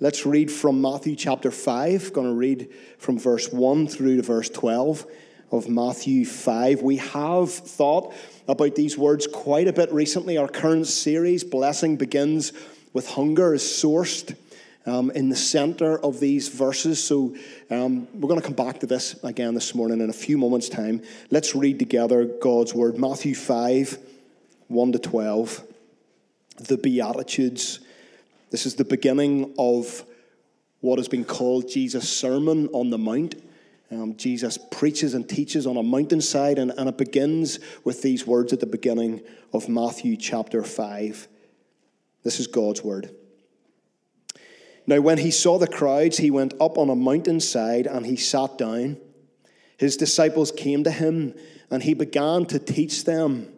Let's read from Matthew chapter 5. Going to read from verse 1 through to verse 12 of Matthew 5. We have thought about these words quite a bit recently. Our current series, Blessing Begins with Hunger, is sourced um, in the center of these verses. So um, we're going to come back to this again this morning in a few moments' time. Let's read together God's word. Matthew 5, 1 to 12. The Beatitudes this is the beginning of what has been called Jesus' Sermon on the Mount. Um, Jesus preaches and teaches on a mountainside, and, and it begins with these words at the beginning of Matthew chapter 5. This is God's word. Now, when he saw the crowds, he went up on a mountainside and he sat down. His disciples came to him, and he began to teach them,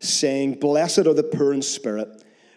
saying, Blessed are the poor in spirit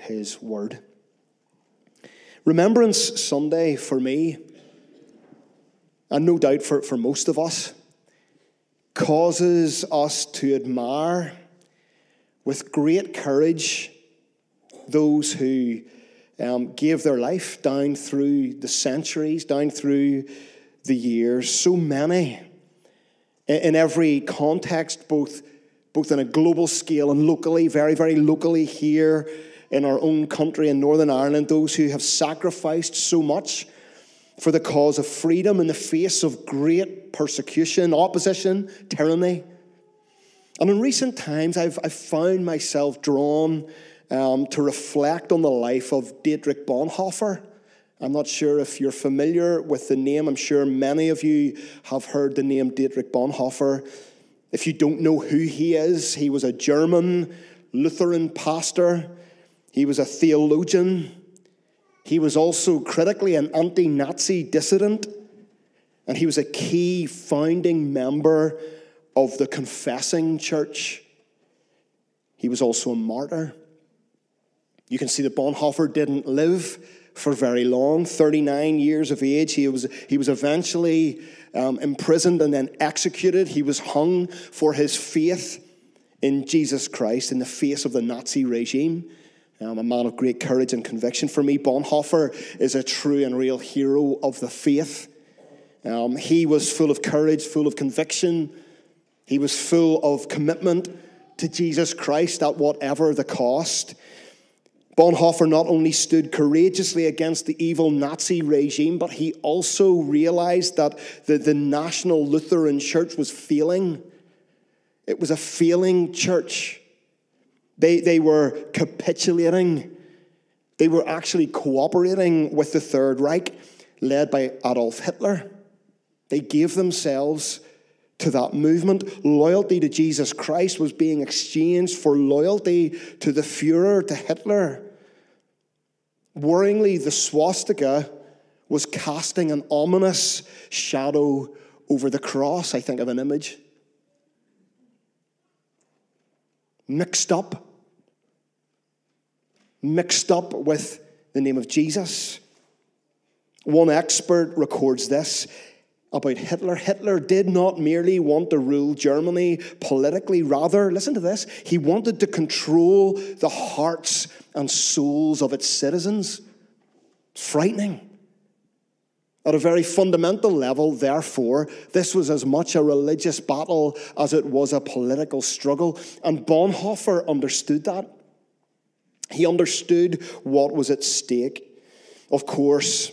his word. Remembrance Sunday for me, and no doubt for, for most of us, causes us to admire with great courage those who um, gave their life down through the centuries, down through the years. So many in, in every context, both, both on a global scale and locally, very, very locally here in our own country in Northern Ireland, those who have sacrificed so much for the cause of freedom in the face of great persecution, opposition, tyranny. And in recent times, I've, I've found myself drawn um, to reflect on the life of Dietrich Bonhoeffer. I'm not sure if you're familiar with the name. I'm sure many of you have heard the name Dietrich Bonhoeffer. If you don't know who he is, he was a German Lutheran pastor he was a theologian. He was also critically an anti Nazi dissident. And he was a key founding member of the Confessing Church. He was also a martyr. You can see that Bonhoeffer didn't live for very long 39 years of age. He was, he was eventually um, imprisoned and then executed. He was hung for his faith in Jesus Christ in the face of the Nazi regime. Um, a man of great courage and conviction. For me, Bonhoeffer is a true and real hero of the faith. Um, he was full of courage, full of conviction. He was full of commitment to Jesus Christ at whatever the cost. Bonhoeffer not only stood courageously against the evil Nazi regime, but he also realized that the, the National Lutheran Church was failing. It was a failing church. They, they were capitulating. They were actually cooperating with the Third Reich, led by Adolf Hitler. They gave themselves to that movement. Loyalty to Jesus Christ was being exchanged for loyalty to the Fuhrer, to Hitler. Worryingly, the swastika was casting an ominous shadow over the cross. I think of an image. Mixed up mixed up with the name of Jesus. One expert records this about Hitler. Hitler did not merely want to rule Germany politically, rather, listen to this, he wanted to control the hearts and souls of its citizens. It's frightening. At a very fundamental level, therefore, this was as much a religious battle as it was a political struggle. And Bonhoeffer understood that. He understood what was at stake. Of course,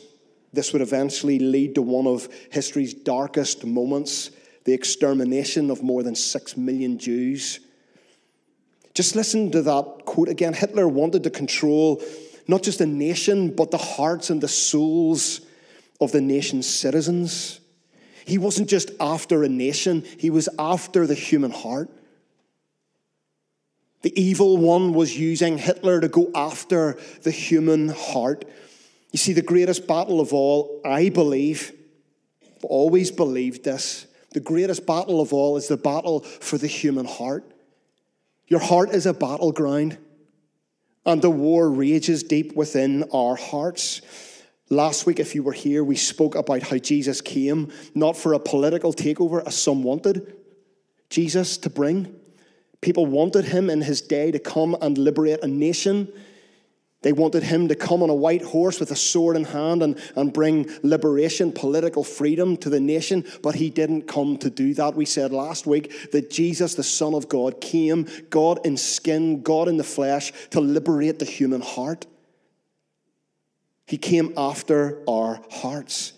This would eventually lead to one of history's darkest moments the extermination of more than six million Jews. Just listen to that quote again. Hitler wanted to control not just a nation, but the hearts and the souls of the nation's citizens. He wasn't just after a nation, he was after the human heart. The evil one was using Hitler to go after the human heart. You see, the greatest battle of all, I believe, I've always believed this, the greatest battle of all is the battle for the human heart. Your heart is a battleground, and the war rages deep within our hearts. Last week, if you were here, we spoke about how Jesus came not for a political takeover, as some wanted Jesus to bring. People wanted him in his day to come and liberate a nation. They wanted him to come on a white horse with a sword in hand and, and bring liberation, political freedom to the nation, but he didn't come to do that. We said last week that Jesus, the Son of God, came, God in skin, God in the flesh, to liberate the human heart. He came after our hearts.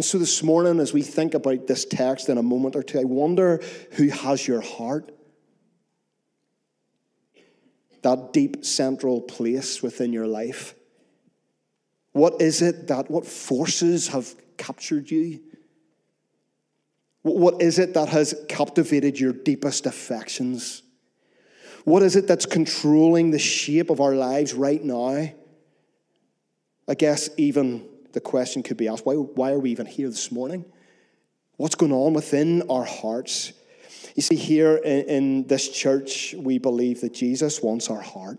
And so this morning, as we think about this text in a moment or two, I wonder who has your heart? That deep central place within your life. What is it that, what forces have captured you? What is it that has captivated your deepest affections? What is it that's controlling the shape of our lives right now? I guess even the question could be asked why, why are we even here this morning? What's going on within our hearts? You see, here in, in this church, we believe that Jesus wants our heart.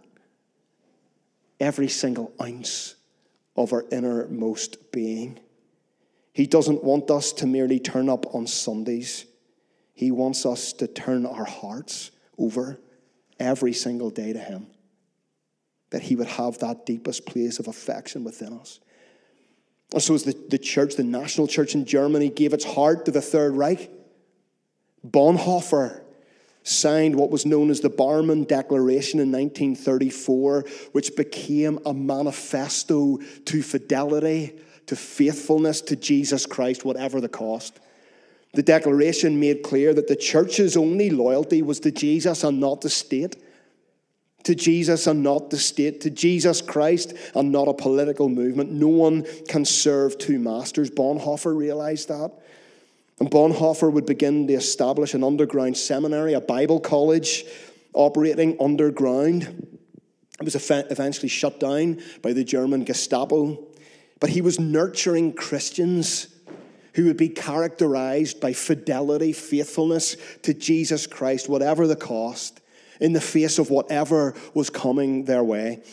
Every single ounce of our innermost being. He doesn't want us to merely turn up on Sundays. He wants us to turn our hearts over every single day to Him that he would have that deepest place of affection within us. And so, as the, the church, the national church in Germany, gave its heart to the Third Reich, Bonhoeffer signed what was known as the Barmen Declaration in 1934, which became a manifesto to fidelity, to faithfulness to Jesus Christ, whatever the cost. The declaration made clear that the church's only loyalty was to Jesus and not the state to Jesus and not the state, to Jesus Christ and not a political movement. No one can serve two masters. Bonhoeffer realized that. And Bonhoeffer would begin to establish an underground seminary, a Bible college operating underground. It was eventually shut down by the German Gestapo. But he was nurturing Christians who would be characterized by fidelity, faithfulness to Jesus Christ, whatever the cost in the face of whatever was coming their way,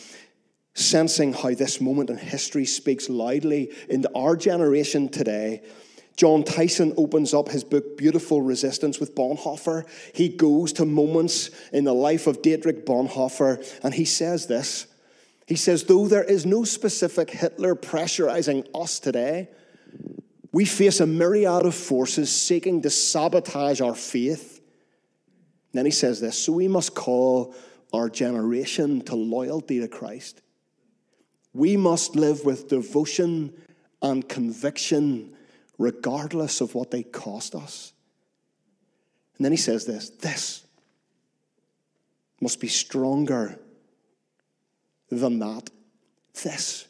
sensing how this moment in history speaks loudly into our generation today. Jon Tyson opens up his book Beautiful Resistance with Bonhoeffer. He goes to moments in the life of Dietrich Bonhoeffer and he says this. He says, though there is no specific Hitler pressurizing us today, we face a myriad of forces seeking to sabotage our faith then he says this so we must call our generation to loyalty to Christ. We must live with devotion and conviction, regardless of what they cost us. And then he says this this must be stronger than that. This.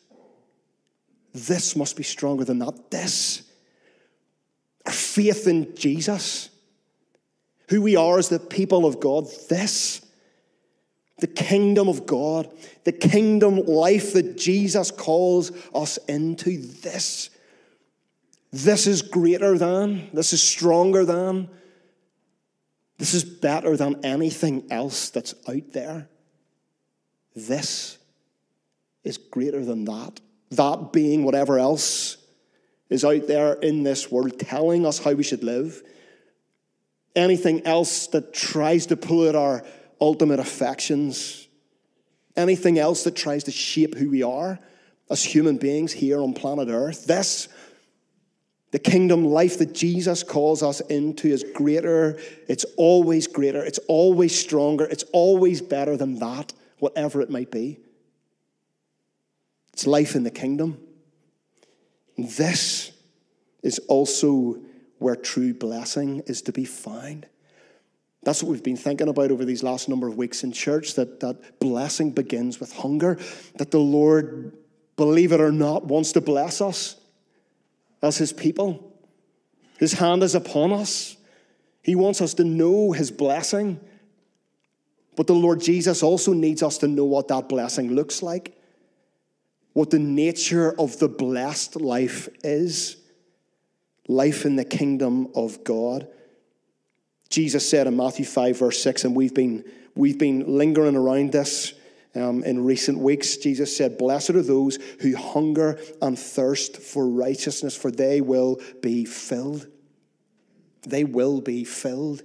This must be stronger than that. This. Our faith in Jesus who we are as the people of God, this, the kingdom of God, the kingdom life that Jesus calls us into, this, this is greater than, this is stronger than, this is better than anything else that's out there. This is greater than that. That being whatever else is out there in this world telling us how we should live anything else that tries to pull at our ultimate affections, anything else that tries to shape who we are as human beings here on planet Earth. This, the kingdom life that Jesus calls us into, is greater. It's always greater. It's always stronger. It's always better than that, whatever it might be. It's life in the kingdom. This is also where true blessing is to be found. That's what we've been thinking about over these last number of weeks in church that, that blessing begins with hunger, that the Lord, believe it or not, wants to bless us as His people. His hand is upon us. He wants us to know His blessing. But the Lord Jesus also needs us to know what that blessing looks like, what the nature of the blessed life is life in the kingdom of God. Jesus said in Matthew 5, verse 6, and we've been, we've been lingering around this um, in recent weeks. Jesus said, Blessed are those who hunger and thirst for righteousness, for they will be filled. They will be filled.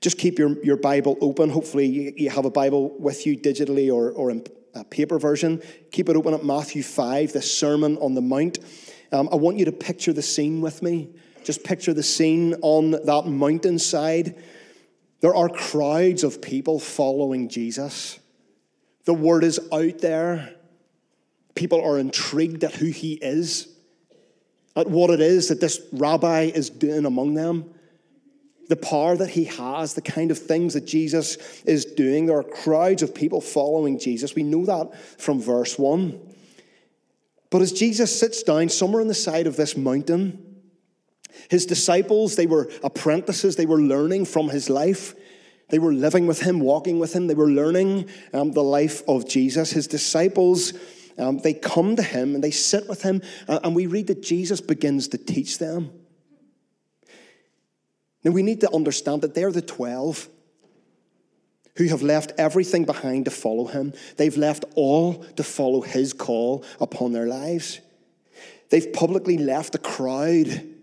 Just keep your, your Bible open. Hopefully, you, have a Bible with you digitally or, or in a paper version. Keep it open at Matthew 5, the Sermon on the Mount. Um, I want you to picture the scene with me. Just picture the scene on that mountainside. There are crowds of people following Jesus. The word is out there. People are intrigued at who he is, at what it is that this rabbi is doing among them, the power that he has, the kind of things that Jesus is doing. There are crowds of people following Jesus. We know that from verse 1. But as Jesus sits down somewhere on the side of this mountain, his disciples, they were apprentices, they were learning from his life. They were living with him, walking with him, they were learning um, the life of Jesus. His disciples, um, they come to him and they sit with him, and we read that Jesus begins to teach them. Now we need to understand that they're the 12 who have left everything behind to follow him. They've left all to follow his call upon their lives. They've publicly left the crowd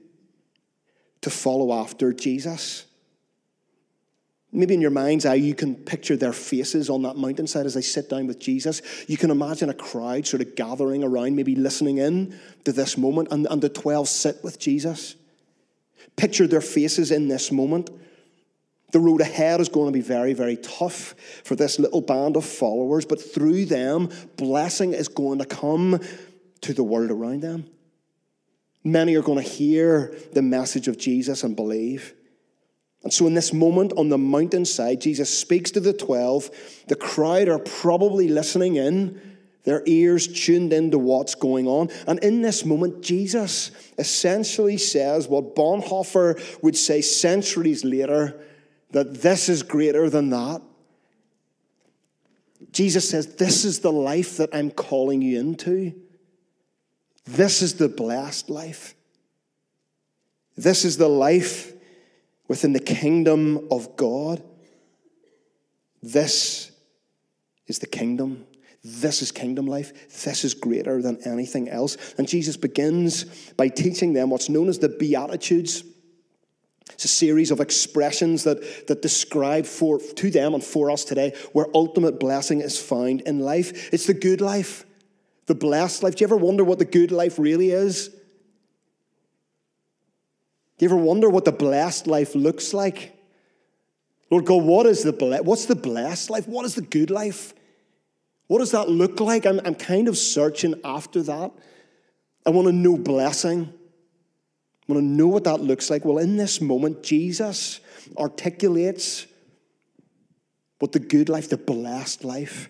to follow after Jesus. Maybe in your mind's eye, you can picture their faces on that mountainside as they sit down with Jesus. You can imagine a crowd sort of gathering around, maybe listening in to this moment, and, and the 12 sit with Jesus. Picture their faces in this moment. The road ahead is going to be very, very tough for this little band of followers, but through them, blessing is going to come to the world around them. Many are going to hear the message of Jesus and believe. And so, in this moment on the mountainside, Jesus speaks to the 12. The crowd are probably listening in, their ears tuned into what's going on. And in this moment, Jesus essentially says what Bonhoeffer would say centuries later that this is greater than that. Jesus says, This is the life that I'm calling you into. This is the blessed life. This is the life within the kingdom of God. This is the kingdom. This is kingdom life. This is greater than anything else. And Jesus begins by teaching them what's known as the Beatitudes. It's a series of expressions that, that describe for, to them and for us today where ultimate blessing is found in life. It's the good life, the blessed life. Do you ever wonder what the good life really is? Do you ever wonder what the blessed life looks like? Lord God, what is the ble- what's the blessed life? What is the good life? What does that look like? I'm, I'm kind of searching after that. I want to know blessing. I want to know what that looks like. Well, in this moment, Jesus articulates what the good life, the blessed life,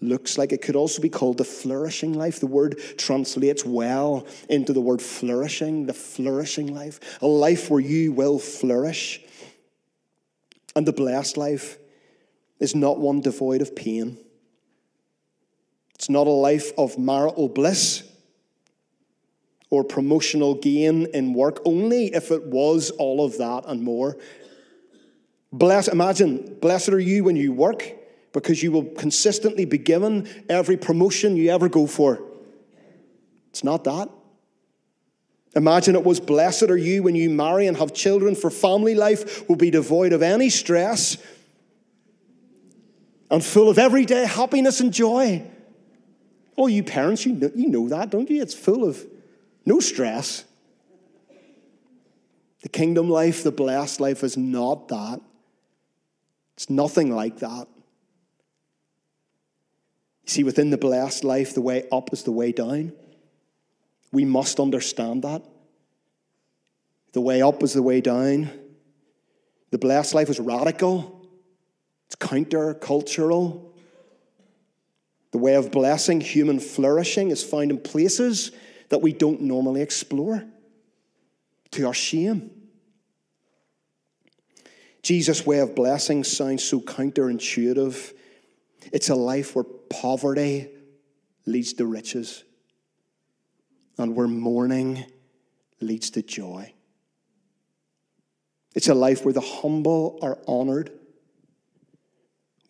looks like. It could also be called the flourishing life. The word translates well into the word flourishing, the flourishing life, a life where you will flourish. And the blessed life is not one devoid of pain. It's not a life of marital bliss or promotional gain in work, only if it was all of that and more. Bless, imagine, blessed are you when you work because you will consistently be given every promotion you ever go for. It's not that. Imagine it was blessed are you when you marry and have children, for family life will be devoid of any stress and full of everyday happiness and joy. Oh, you parents, you know, you know that, don't you? It's full of no stress. The kingdom life, the blessed life is not that. It's nothing like that. You see, within the blessed life, the way up is the way down. We must understand that. The way up is the way down. The blessed life is radical, it's counter-cultural. The way of blessing, human flourishing, is found in places that we don't normally explore, to our shame. Jesus' way of blessing sounds so counterintuitive. It's a life where poverty leads to riches and where mourning leads to joy. It's a life where the humble are honored,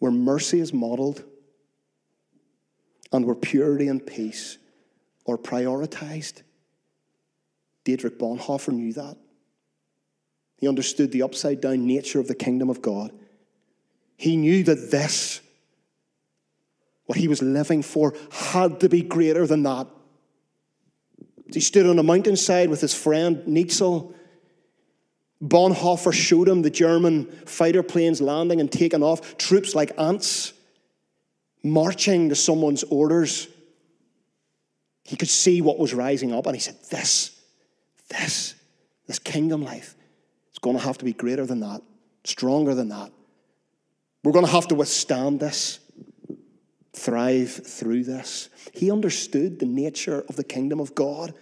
where mercy is modeled, and where purity and peace are prioritized. Dietrich Bonhoeffer knew that. He understood the upside down nature of the kingdom of God. He knew that this, what he was living for, had to be greater than that. He stood on a mountainside with his friend Nietzsche. Bonhoeffer showed him the German fighter planes landing and taking off, troops like ants marching to someone's orders. He could see what was rising up, and he said, This, this, this kingdom life is going to have to be greater than that, stronger than that. We're going to have to withstand this, thrive through this. He understood the nature of the kingdom of God.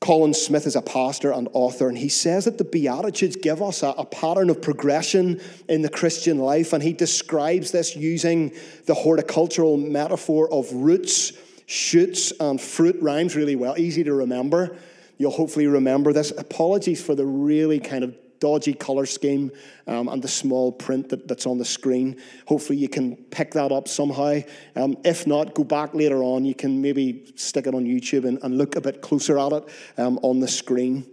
Colin Smith is a pastor and author, and he says that the Beatitudes give us a, a, pattern of progression in the Christian life, and he describes this using the horticultural metaphor of roots, shoots, and fruit. Rhymes really well, easy to remember. You'll hopefully remember this. Apologies for the really kind of dodgy color scheme um, and the small print that, that's on the screen. Hopefully, you can pick that up somehow. Um, if not, go back later on. You can maybe stick it on YouTube and, and look a bit closer at it um, on the screen.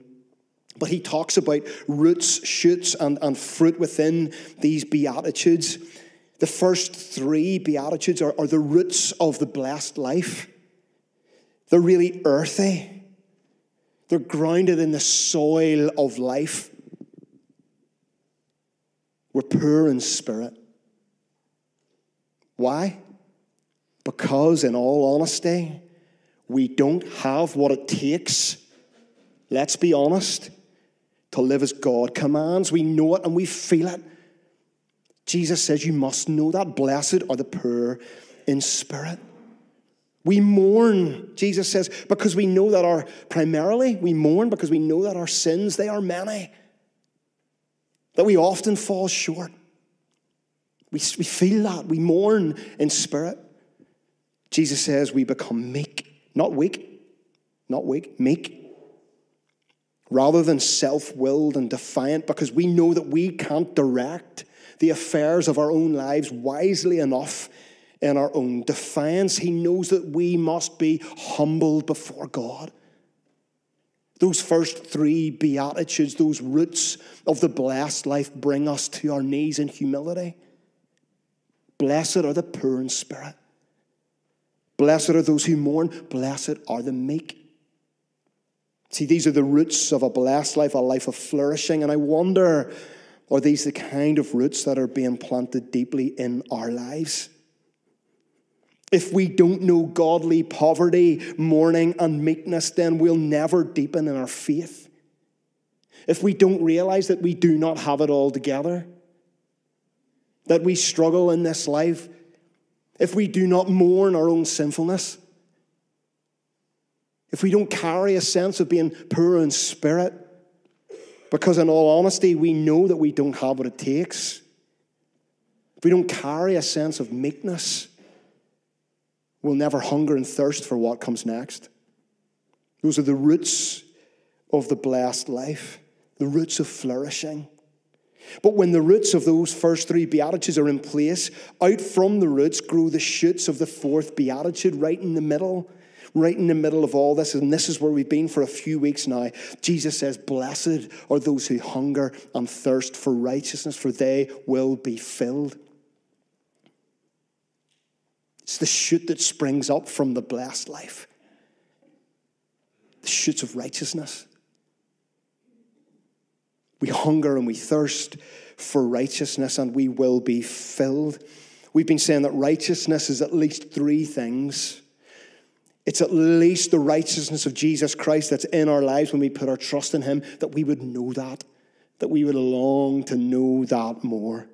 But he talks about roots, shoots, and, and fruit within these Beatitudes. The first three Beatitudes are, are the roots of the blessed life. They're really earthy. They're grounded in the soil of life. We're poor in spirit. Why? Because, in all honesty, we don't have what it takes, let's be honest, to live as God commands. We know it and we feel it. Jesus says, You must know that. Blessed are the poor in spirit. We mourn, Jesus says, because we know that our, primarily, we mourn because we know that our sins, they are many that we often fall short. We, we feel that. We mourn in spirit. Jesus says we become meek, not weak, not weak, meek. Rather than self willed and defiant, because we know that we can't direct the affairs of our own lives wisely enough in our own defiance. He knows that we must be humbled before God. Those first three Beatitudes, those roots of the blessed life, bring us to our knees in humility. Blessed are the poor in spirit. Blessed are those who mourn. Blessed are the meek. See, these are the roots of a blessed life, a life of flourishing. And I wonder are these the kind of roots that are being planted deeply in our lives? If we don't know godly poverty, mourning, and meekness, then we'll never deepen in our faith. If we don't realize that we do not have it all together, that we struggle in this life, if we do not mourn our own sinfulness, if we don't carry a sense of being poor in spirit, because in all honesty, we know that we don't have what it takes, if we don't carry a sense of meekness, we'll never hunger and thirst for what comes next. Those are the roots of the blessed life, the roots of flourishing. But when the roots of those first three Beatitudes are in place, out from the roots grow the shoots of the fourth Beatitude right in the middle. Right in the middle of all this, and this is where we've been for a few weeks now. Jesus says, Blessed are those who hunger and thirst for righteousness, for they will be filled. It's the shoot that springs up from the blessed life, the shoots of righteousness. We hunger and we thirst for righteousness, and we will be filled. We've been saying that righteousness is at least three things It's at least the righteousness of Jesus Christ that's in our lives when we put our trust in Him, that we would know that, that we would long to know that more.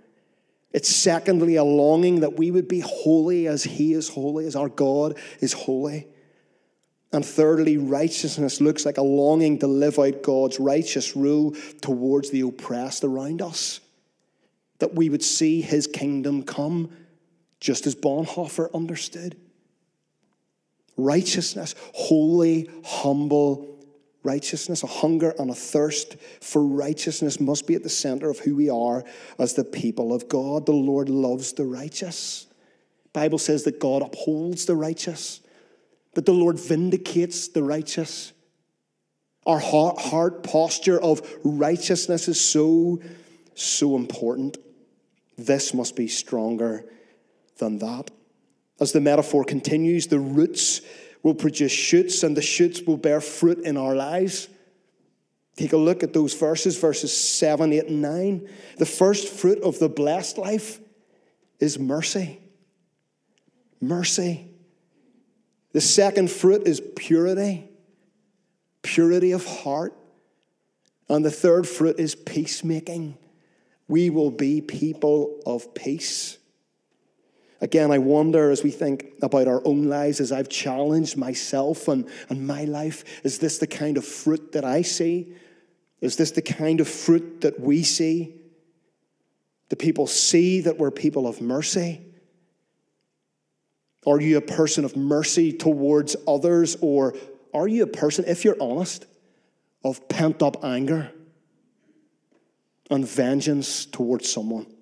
It's secondly a longing that we would be holy as He is holy, as our God is holy. And thirdly, righteousness looks like a longing to live out God's righteous rule towards the oppressed around us. That we would see His kingdom come just as Bonhoeffer understood righteousness, holy, humble righteousness, a hunger and a thirst for righteousness must be at the center of who we are as the people of God. The Lord loves the righteous. Bible says that God upholds the righteous, that the Lord vindicates the righteous. Our heart, heart posture of righteousness is so, so important. This must be stronger than that. As the metaphor continues, the roots will produce shoots, and the shoots will bear fruit in our lives. Take a look at those verses, verses 7, 8, and 9. The first fruit of the blessed life is mercy. Mercy. The second fruit is purity, purity of heart. And the third fruit is peacemaking. We will be people of peace. Again, I wonder as we think about our own lives, as I've challenged myself and, and my life, is this the kind of fruit that I see? Is this the kind of fruit that we see? Do people see that we're people of mercy? Are you a person of mercy towards others? Or are you a person, if you're honest, of pent up anger and vengeance towards someone?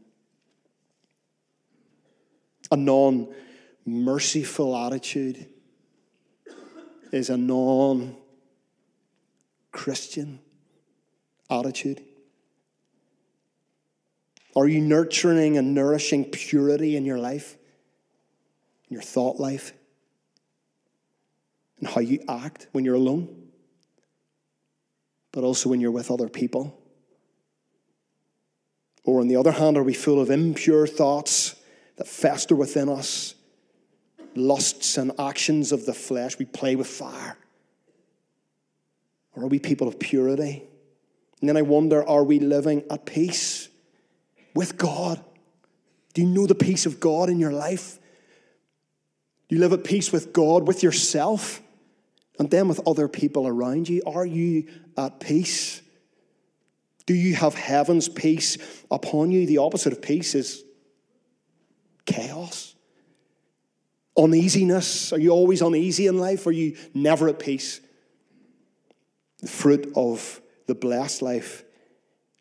A non merciful attitude is a non Christian attitude. Are you nurturing and nourishing purity in your life, in your thought life, and how you act when you're alone, but also when you're with other people? Or, on the other hand, are we full of impure thoughts that fester within us, lusts and actions of the flesh, we play with fire? Or are we people of purity? And then I wonder are we living at peace with God? Do you know the peace of God in your life? Do you live at peace with God, with yourself, and then with other people around you? Are you at peace? Do you have heaven's peace upon you? The opposite of peace is chaos, uneasiness. Are you always uneasy in life? Are you never at peace? The fruit of the blessed life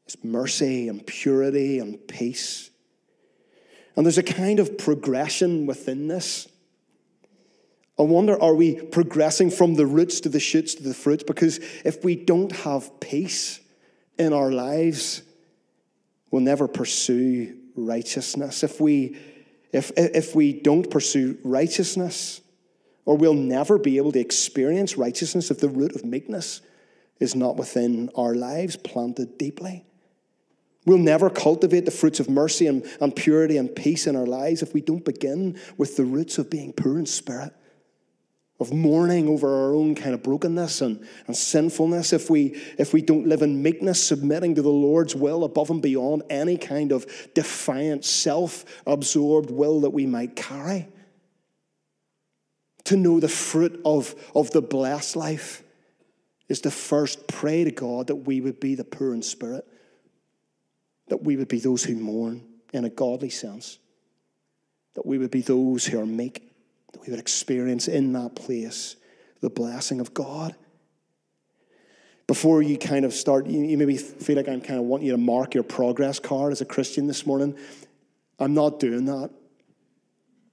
is mercy and purity and peace. And there's a kind of progression within this. I wonder, are we progressing from the roots to the shoots to the fruits? Because if we don't have peace in our lives, we'll never pursue righteousness. If we if, if we don't pursue righteousness, or we'll never be able to experience righteousness if the root of meekness is not within our lives, planted deeply. We'll never cultivate the fruits of mercy and, and purity and peace in our lives if we don't begin with the roots of being poor in spirit of mourning over our own kind of brokenness and, and sinfulness, if we, if we don't live in meekness, submitting to the Lord's will above and beyond any kind of defiant, self absorbed will that we might carry. To know the fruit of, of the blessed life is to first pray to God that we would be the poor in spirit, that we would be those who mourn in a godly sense, that we would be those who are meek we would experience in that place the blessing of God. Before you kind of start, you, you maybe feel like I'm kind of wanting you to mark your progress card as a Christian this morning. I'm not doing that.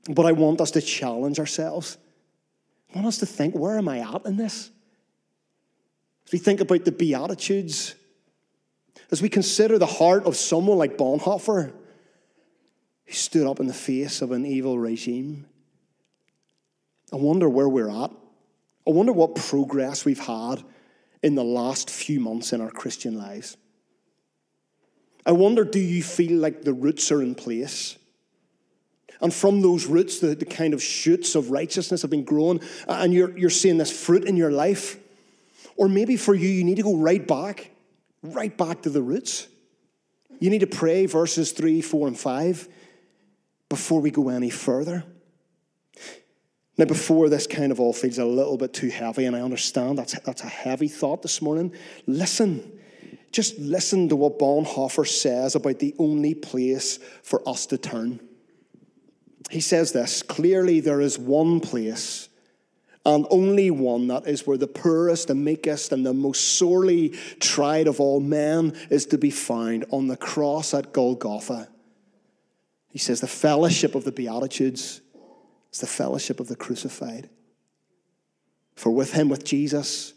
But I want us to challenge ourselves. I want us to think, where am I at in this? As we think about the Beatitudes, as we consider the heart of someone like Bonhoeffer, who stood up in the face of an evil regime, I wonder where we're at. I wonder what progress we've had in the last few months in our Christian lives. I wonder do you feel like the roots are in place? And from those roots, the, the kind of shoots of righteousness have been grown, and you're, you're seeing this fruit in your life. Or maybe for you, you need to go right back, right back to the roots. You need to pray verses 3, 4, and 5 before we go any further. Now, before this kind of all feels a little bit too heavy, and I understand that's, that's a heavy thought this morning, listen. Just listen to what Bonhoeffer says about the only place for us to turn. He says this clearly, there is one place and only one that is where the poorest, the meekest, and the most sorely tried of all men is to be found on the cross at Golgotha. He says, the fellowship of the Beatitudes is the fellowship of the crucified. For with him, with Jesus,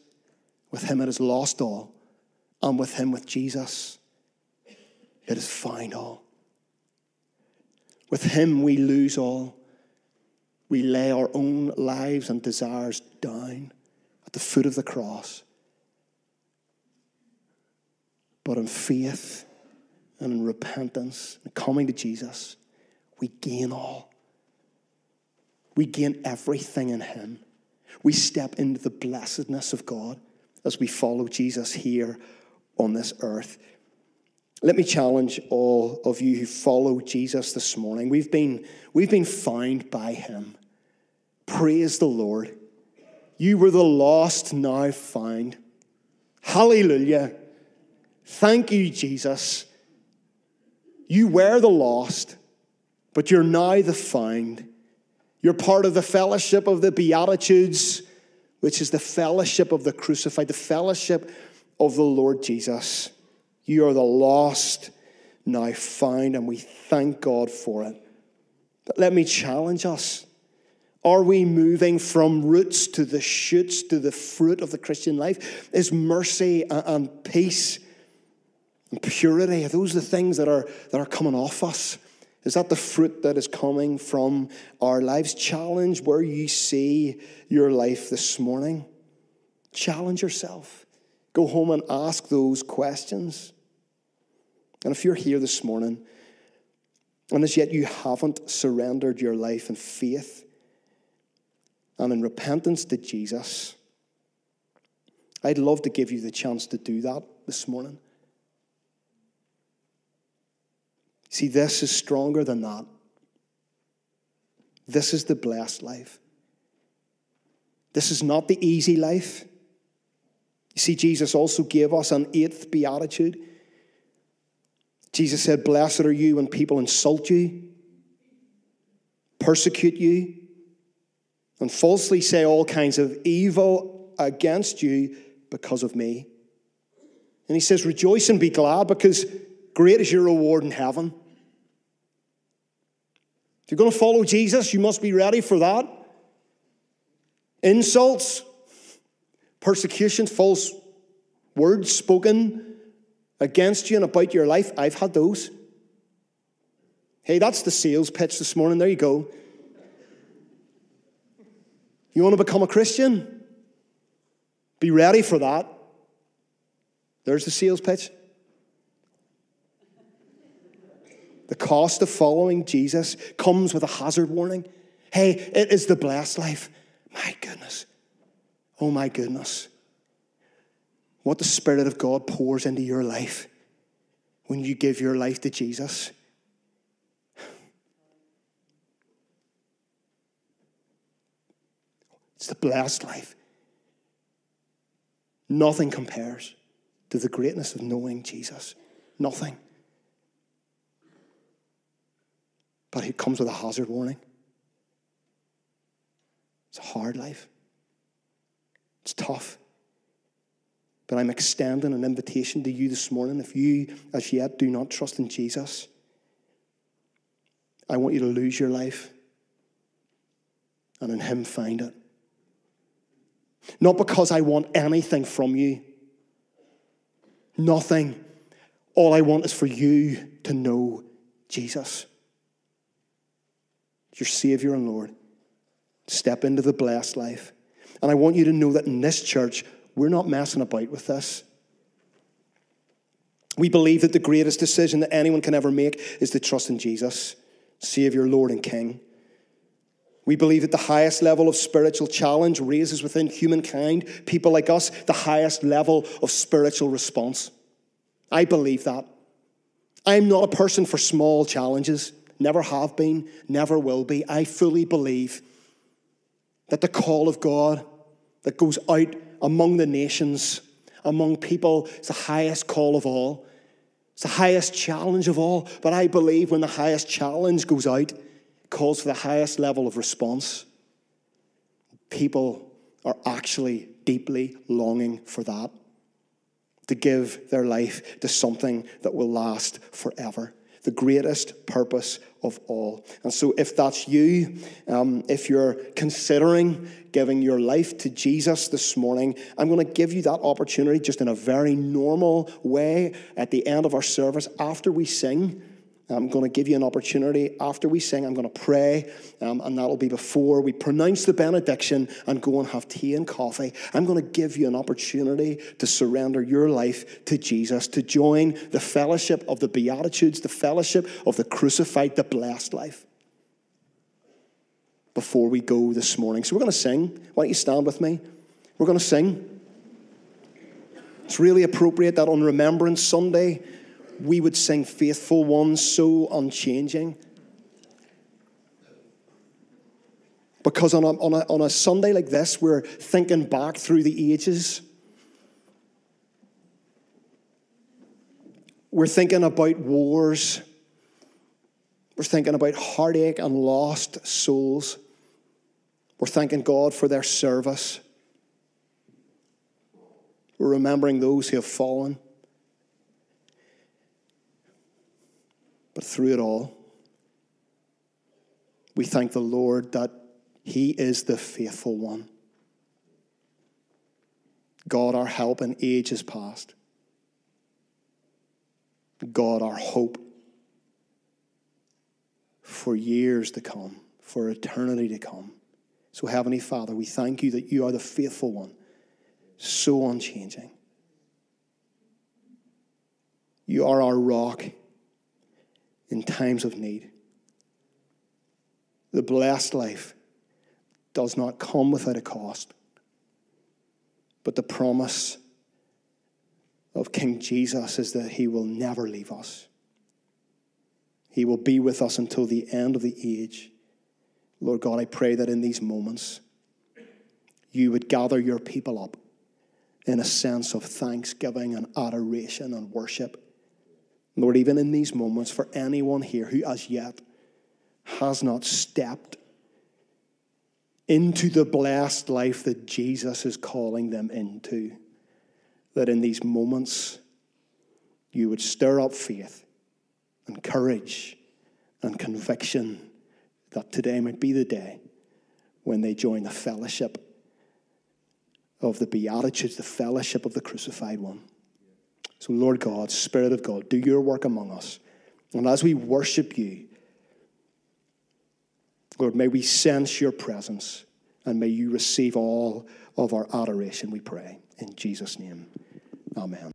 with him it is lost all, and with him, with Jesus, it is found all. With him we lose all. We lay our own lives and desires down at the foot of the cross. But in faith and in repentance and coming to Jesus, we gain all. We gain everything in Him. We step into the blessedness of God as we follow Jesus here on this earth. Let me challenge all of you who follow Jesus this morning. We've been, we've been found by him. Praise the Lord. You were the lost, now found. Hallelujah. Thank you, Jesus. You were the lost, but you're now the found. You're part of the fellowship of the Beatitudes, which is the fellowship of the crucified, the fellowship of the Lord Jesus. You are the lost, now found, and we thank God for it. But let me challenge us. Are we moving from roots to the shoots, to the fruit of the Christian life? Is mercy and peace and purity, are those the things that are, that are coming off us? Is that the fruit that is coming from our lives? Challenge where you see your life this morning. Challenge yourself. Go home and ask those questions. And if you're here this morning, and as yet you haven't surrendered your life in faith and in repentance to Jesus, I'd love to give you the chance to do that this morning. See, this is stronger than that. This is the blessed life. This is not the easy life. You see, Jesus also gave us an eighth beatitude. Jesus said, Blessed are you when people insult you, persecute you, and falsely say all kinds of evil against you because of me. And he says, Rejoice and be glad because great is your reward in heaven. If you're going to follow Jesus, you must be ready for that. Insults, persecution, false words spoken against you and about your life. I've had those. Hey, that's the sales pitch this morning. There you go. You want to become a Christian? Be ready for that. There's the sales pitch. The cost of following Jesus comes with a hazard warning. Hey, it is the blessed life. My goodness. Oh, my goodness what the Spirit of God pours into your life when you give your life to Jesus. It's the blessed life. Nothing compares to the greatness of knowing Jesus. Nothing. But it comes with a hazard warning. It's a hard life. It's tough. But I'm extending an invitation to you this morning. If you, as yet, do not trust in Jesus, I want you to lose your life and in Him find it. Not because I want anything from you, nothing. All I want is for you to know Jesus, your Savior and Lord. Step into the blessed life. And I want you to know that in this church, we're not messing about with this. We believe that the greatest decision that anyone can ever make is to trust in Jesus. Savior, Lord, and King. We believe that the highest level of spiritual challenge raises within humankind, people like us, the highest level of spiritual response. I believe that. I'm not a person for small challenges, never have been, never will be. I fully believe that the call of God that goes out among the nations, among people, is the highest call of all. It's the highest challenge of all. But I believe when the highest challenge goes out, it calls for the highest level of response. People are actually deeply longing for that to give their life to something that will last forever. The greatest purpose of all. And so, if that's you, um, if you're considering giving your life to Jesus this morning, I'm going to give you that opportunity just in a very normal way at the end of our service after we sing. I'm going to give you an opportunity. After we sing, I'm going to pray, um, and that'll be before we pronounce the benediction and go and have tea and coffee. I'm going to give you an opportunity to surrender your life to Jesus, to join the fellowship of the Beatitudes, the fellowship of the crucified, the blessed life. Before we go this morning. So we're going to sing. Why don't you stand with me? We're going to sing. It's really appropriate that on Remembrance Sunday, we would sing Faithful Ones so unchanging. Because on a, on, a, on a Sunday like this, we're thinking back through the ages. We're thinking about wars. We're thinking about heartache and lost souls. We're thanking God for their service. We're remembering those who have fallen. But through it all, we thank the Lord that He is the faithful one. God, our help in ages past. God, our hope for years to come, for eternity to come. So, Heavenly Father, we thank you that you are the faithful one, so unchanging. You are our rock in times of need. The blessed life does not come without a cost, but the promise of King Jesus is that he will never leave us. He will be with us until the end of the age. Lord God, I pray that in these moments, you would gather your people up in a sense of thanksgiving and adoration and worship Lord, even in these moments, for anyone here who as yet has not stepped into the blessed life that Jesus is calling them into, that in these moments you would stir up faith and courage and conviction that today might be the day when they join the fellowship of the Beatitudes, the fellowship of the crucified one. So, Lord God, Spirit of God, do your work among us. And as we worship you, Lord, may we sense your presence and may you receive all of our adoration, we pray. In Jesus' name, amen.